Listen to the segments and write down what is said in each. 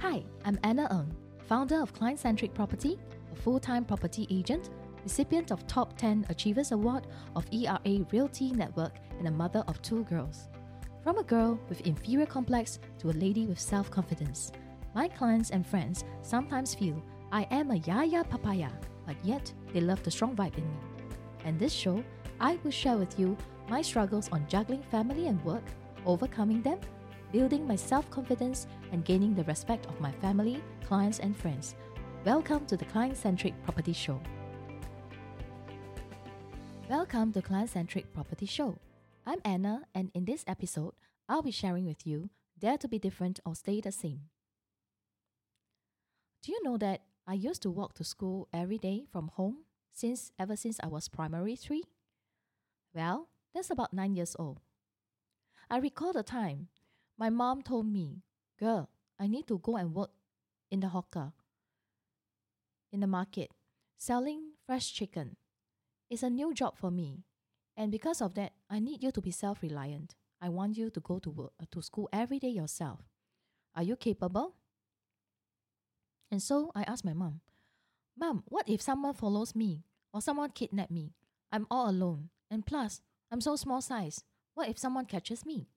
Hi, I'm Anna Ng, founder of Client Centric Property, a full time property agent, recipient of Top 10 Achievers Award of ERA Realty Network, and a mother of two girls. From a girl with inferior complex to a lady with self confidence, my clients and friends sometimes feel I am a yaya papaya, but yet they love the strong vibe in me. And this show, I will share with you my struggles on juggling family and work, overcoming them, building my self confidence, and gaining the respect of my family, clients, and friends. Welcome to the Client Centric Property Show. Welcome to Client Centric Property Show. I'm Anna, and in this episode, I'll be sharing with you Dare to be different or stay the same. Do you know that I used to walk to school every day from home since ever since I was primary 3? Well, that's about 9 years old. I recall the time my mom told me, "Girl, I need to go and work in the hawker in the market selling fresh chicken. It's a new job for me, and because of that, I need you to be self-reliant. I want you to go to work, uh, to school every day yourself. Are you capable?" And so I asked my mom, Mom, what if someone follows me or someone kidnap me? I'm all alone. And plus, I'm so small size. What if someone catches me?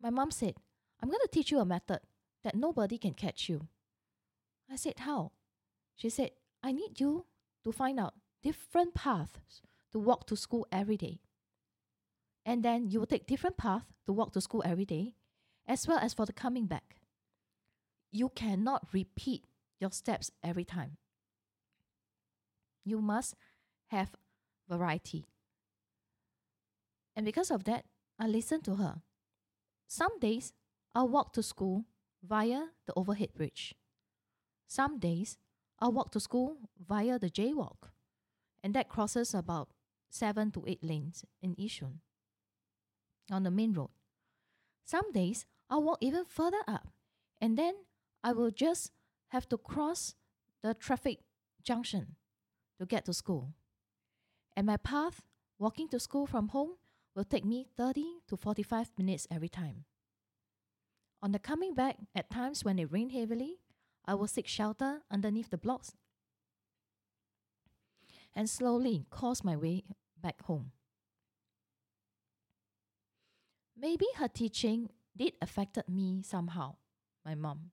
My mom said, I'm going to teach you a method that nobody can catch you. I said, How? She said, I need you to find out different paths to walk to school every day. And then you will take different paths to walk to school every day, as well as for the coming back. You cannot repeat your steps every time. You must have variety. And because of that, I listened to her. Some days I'll walk to school via the overhead bridge. Some days I'll walk to school via the jaywalk, and that crosses about seven to eight lanes in Yishun on the main road. Some days I'll walk even further up, and then I will just have to cross the traffic junction to get to school. And my path walking to school from home will take me 30 to 45 minutes every time. On the coming back, at times when it rained heavily, I will seek shelter underneath the blocks and slowly course my way back home. Maybe her teaching did affected me somehow, my mom.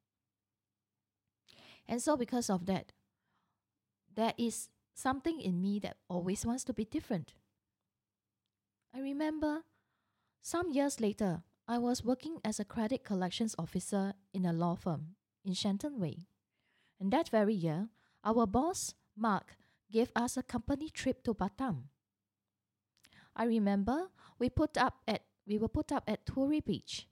And so because of that, there is something in me that always wants to be different. I remember some years later, I was working as a credit collections officer in a law firm in Shenton Way. And that very year, our boss, Mark, gave us a company trip to Batam. I remember we put up at we were put up at Turi Beach,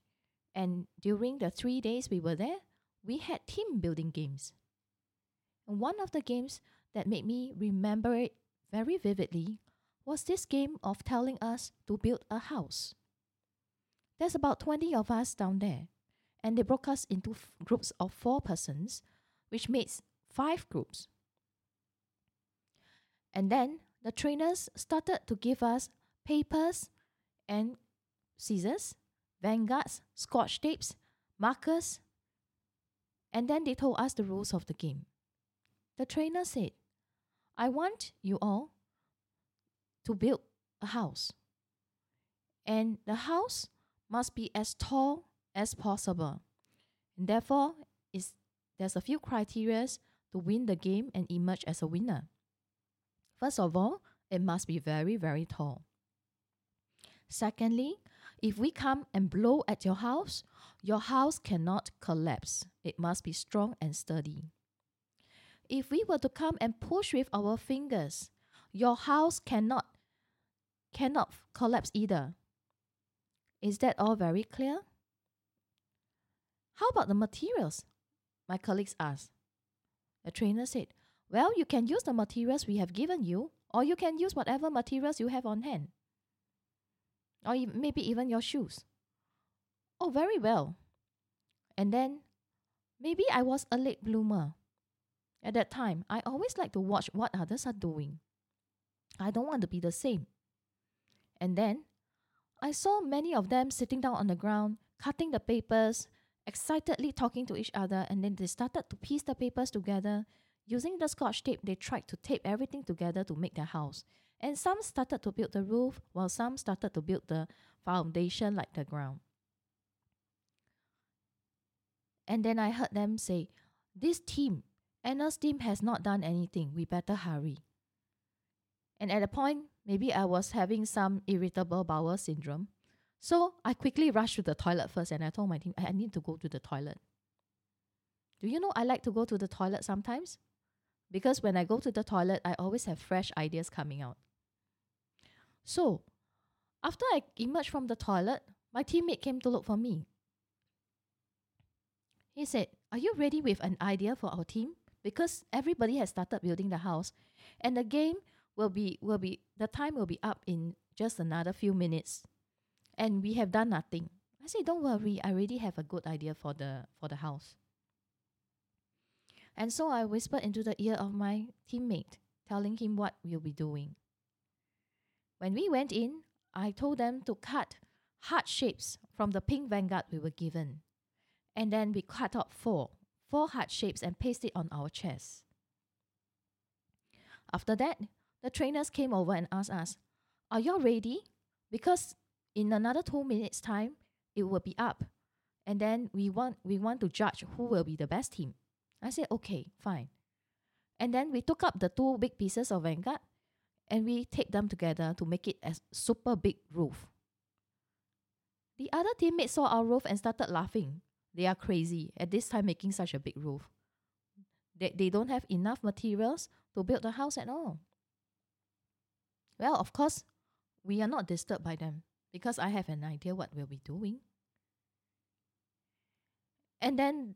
and during the three days we were there, we had team building games. And one of the games that made me remember it very vividly was this game of telling us to build a house. There's about 20 of us down there, and they broke us into f- groups of four persons, which makes five groups. And then the trainers started to give us papers and scissors, vanguards, scotch tapes, markers, and then they told us the rules of the game. The trainer said, I want you all to build a house. And the house must be as tall as possible. And therefore, is there's a few criteria to win the game and emerge as a winner. First of all, it must be very, very tall. Secondly, if we come and blow at your house, your house cannot collapse. It must be strong and sturdy. If we were to come and push with our fingers, your house cannot cannot collapse either. Is that all very clear? How about the materials? My colleagues asked. The trainer said, Well, you can use the materials we have given you, or you can use whatever materials you have on hand, or maybe even your shoes. Oh, very well. And then maybe I was a late bloomer. At that time, I always like to watch what others are doing. I don't want to be the same. And then I saw many of them sitting down on the ground cutting the papers, excitedly talking to each other, and then they started to piece the papers together. Using the scotch tape, they tried to tape everything together to make their house. And some started to build the roof, while some started to build the foundation like the ground. And then I heard them say, This team, Anna's team has not done anything. We better hurry. And at a point, maybe I was having some irritable bowel syndrome. So I quickly rushed to the toilet first and I told my team, I need to go to the toilet. Do you know I like to go to the toilet sometimes? Because when I go to the toilet, I always have fresh ideas coming out. So, after I emerged from the toilet, my teammate came to look for me. He said, Are you ready with an idea for our team? Because everybody has started building the house and the game will be will be the time will be up in just another few minutes. And we have done nothing. I say Don't worry, I already have a good idea for the for the house. And so I whispered into the ear of my teammate, telling him what we'll be doing. When we went in, I told them to cut heart shapes from the pink vanguard we were given. And then we cut out four, four heart shapes and pasted it on our chest. After that, the trainers came over and asked us, Are you ready? Because in another two minutes' time, it will be up. And then we want we want to judge who will be the best team. I said, okay, fine. And then we took up the two big pieces of Vanguard and we taped them together to make it a super big roof. The other teammates saw our roof and started laughing. They are crazy at this time making such a big roof. They, they don't have enough materials to build the house at all. Well, of course, we are not disturbed by them because I have an idea what we'll be doing. And then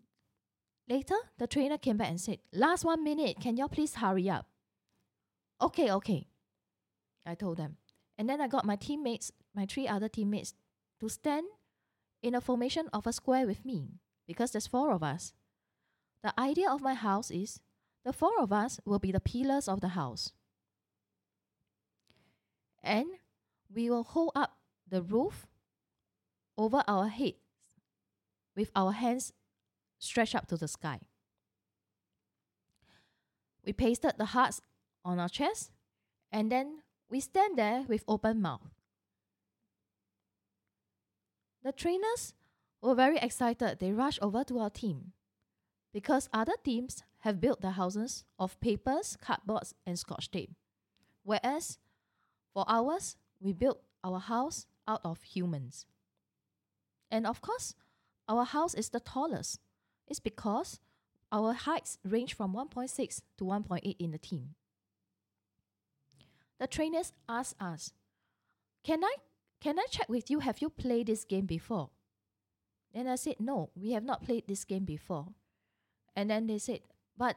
later, the trainer came back and said, Last one minute, can y'all please hurry up? Okay, okay. I told them. And then I got my teammates, my three other teammates, to stand in a formation of a square with me because there's four of us. The idea of my house is the four of us will be the pillars of the house. And we will hold up the roof over our heads with our hands stretched up to the sky. We pasted the hearts on our chest and then we stand there with open mouth. The trainers were very excited. They rushed over to our team because other teams have built their houses of papers, cardboards, and scotch tape. Whereas for ours, we built our house out of humans. And of course, our house is the tallest. It's because our heights range from 1.6 to 1.8 in the team. The trainers asked us, Can I can I check with you? Have you played this game before? And I said, No, we have not played this game before. And then they said, But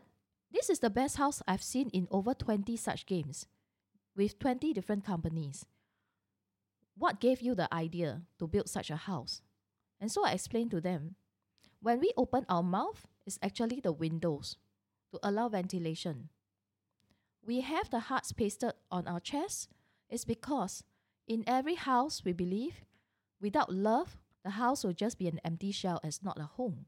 this is the best house I've seen in over 20 such games with 20 different companies. What gave you the idea to build such a house? And so I explained to them when we open our mouth, it's actually the windows to allow ventilation. We have the hearts pasted on our chest, it's because in every house, we believe, without love, the house will just be an empty shell as not a home.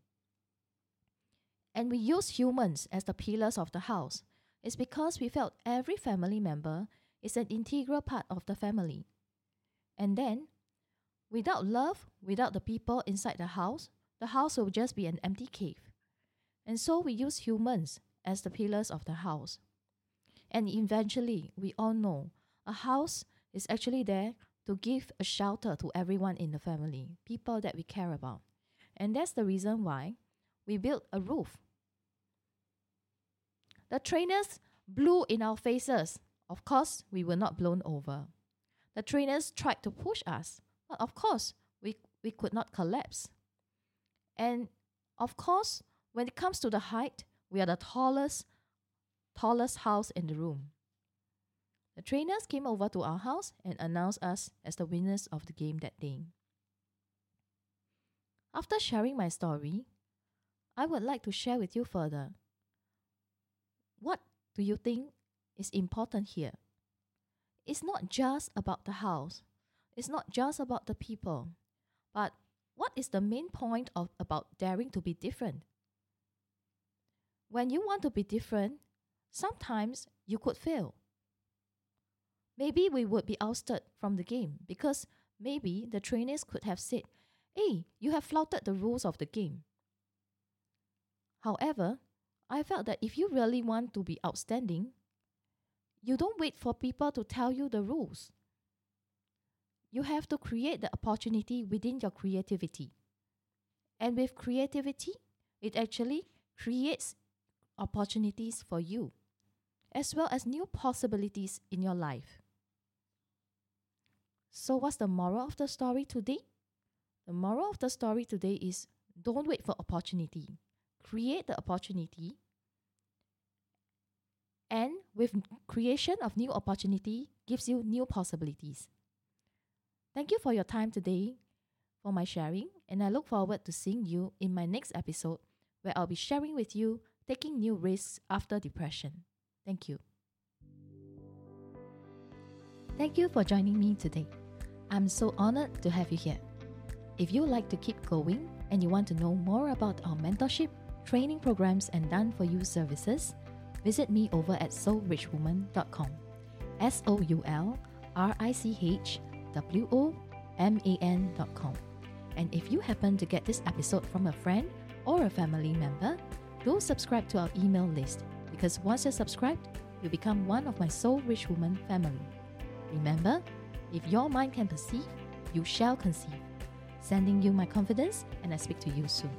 And we use humans as the pillars of the house. It's because we felt every family member is an integral part of the family. And then, without love, without the people inside the house, the house will just be an empty cave. And so we use humans as the pillars of the house. And eventually, we all know a house is actually there to give a shelter to everyone in the family, people that we care about. And that's the reason why we built a roof. The trainers blew in our faces. Of course, we were not blown over. The trainers tried to push us, but of course, we, we could not collapse. And of course, when it comes to the height, we are the tallest, tallest house in the room. The trainers came over to our house and announced us as the winners of the game that day. After sharing my story, I would like to share with you further. What do you think is important here? It's not just about the house, it's not just about the people, but what is the main point of about daring to be different? When you want to be different, sometimes you could fail. Maybe we would be ousted from the game because maybe the trainers could have said, Hey, you have flouted the rules of the game. However, I felt that if you really want to be outstanding, you don't wait for people to tell you the rules. You have to create the opportunity within your creativity. And with creativity, it actually creates opportunities for you, as well as new possibilities in your life. So, what's the moral of the story today? The moral of the story today is don't wait for opportunity. Create the opportunity. And with creation of new opportunity gives you new possibilities. Thank you for your time today for my sharing, and I look forward to seeing you in my next episode where I'll be sharing with you taking new risks after depression. Thank you. Thank you for joining me today. I'm so honored to have you here. If you like to keep going and you want to know more about our mentorship, training programs, and done for you services, visit me over at soulrichwoman.com. S O U L R I C H W O M A N.com. And if you happen to get this episode from a friend or a family member, do subscribe to our email list because once you're subscribed, you become one of my Soul Rich Woman family. Remember, if your mind can perceive, you shall conceive. Sending you my confidence, and I speak to you soon.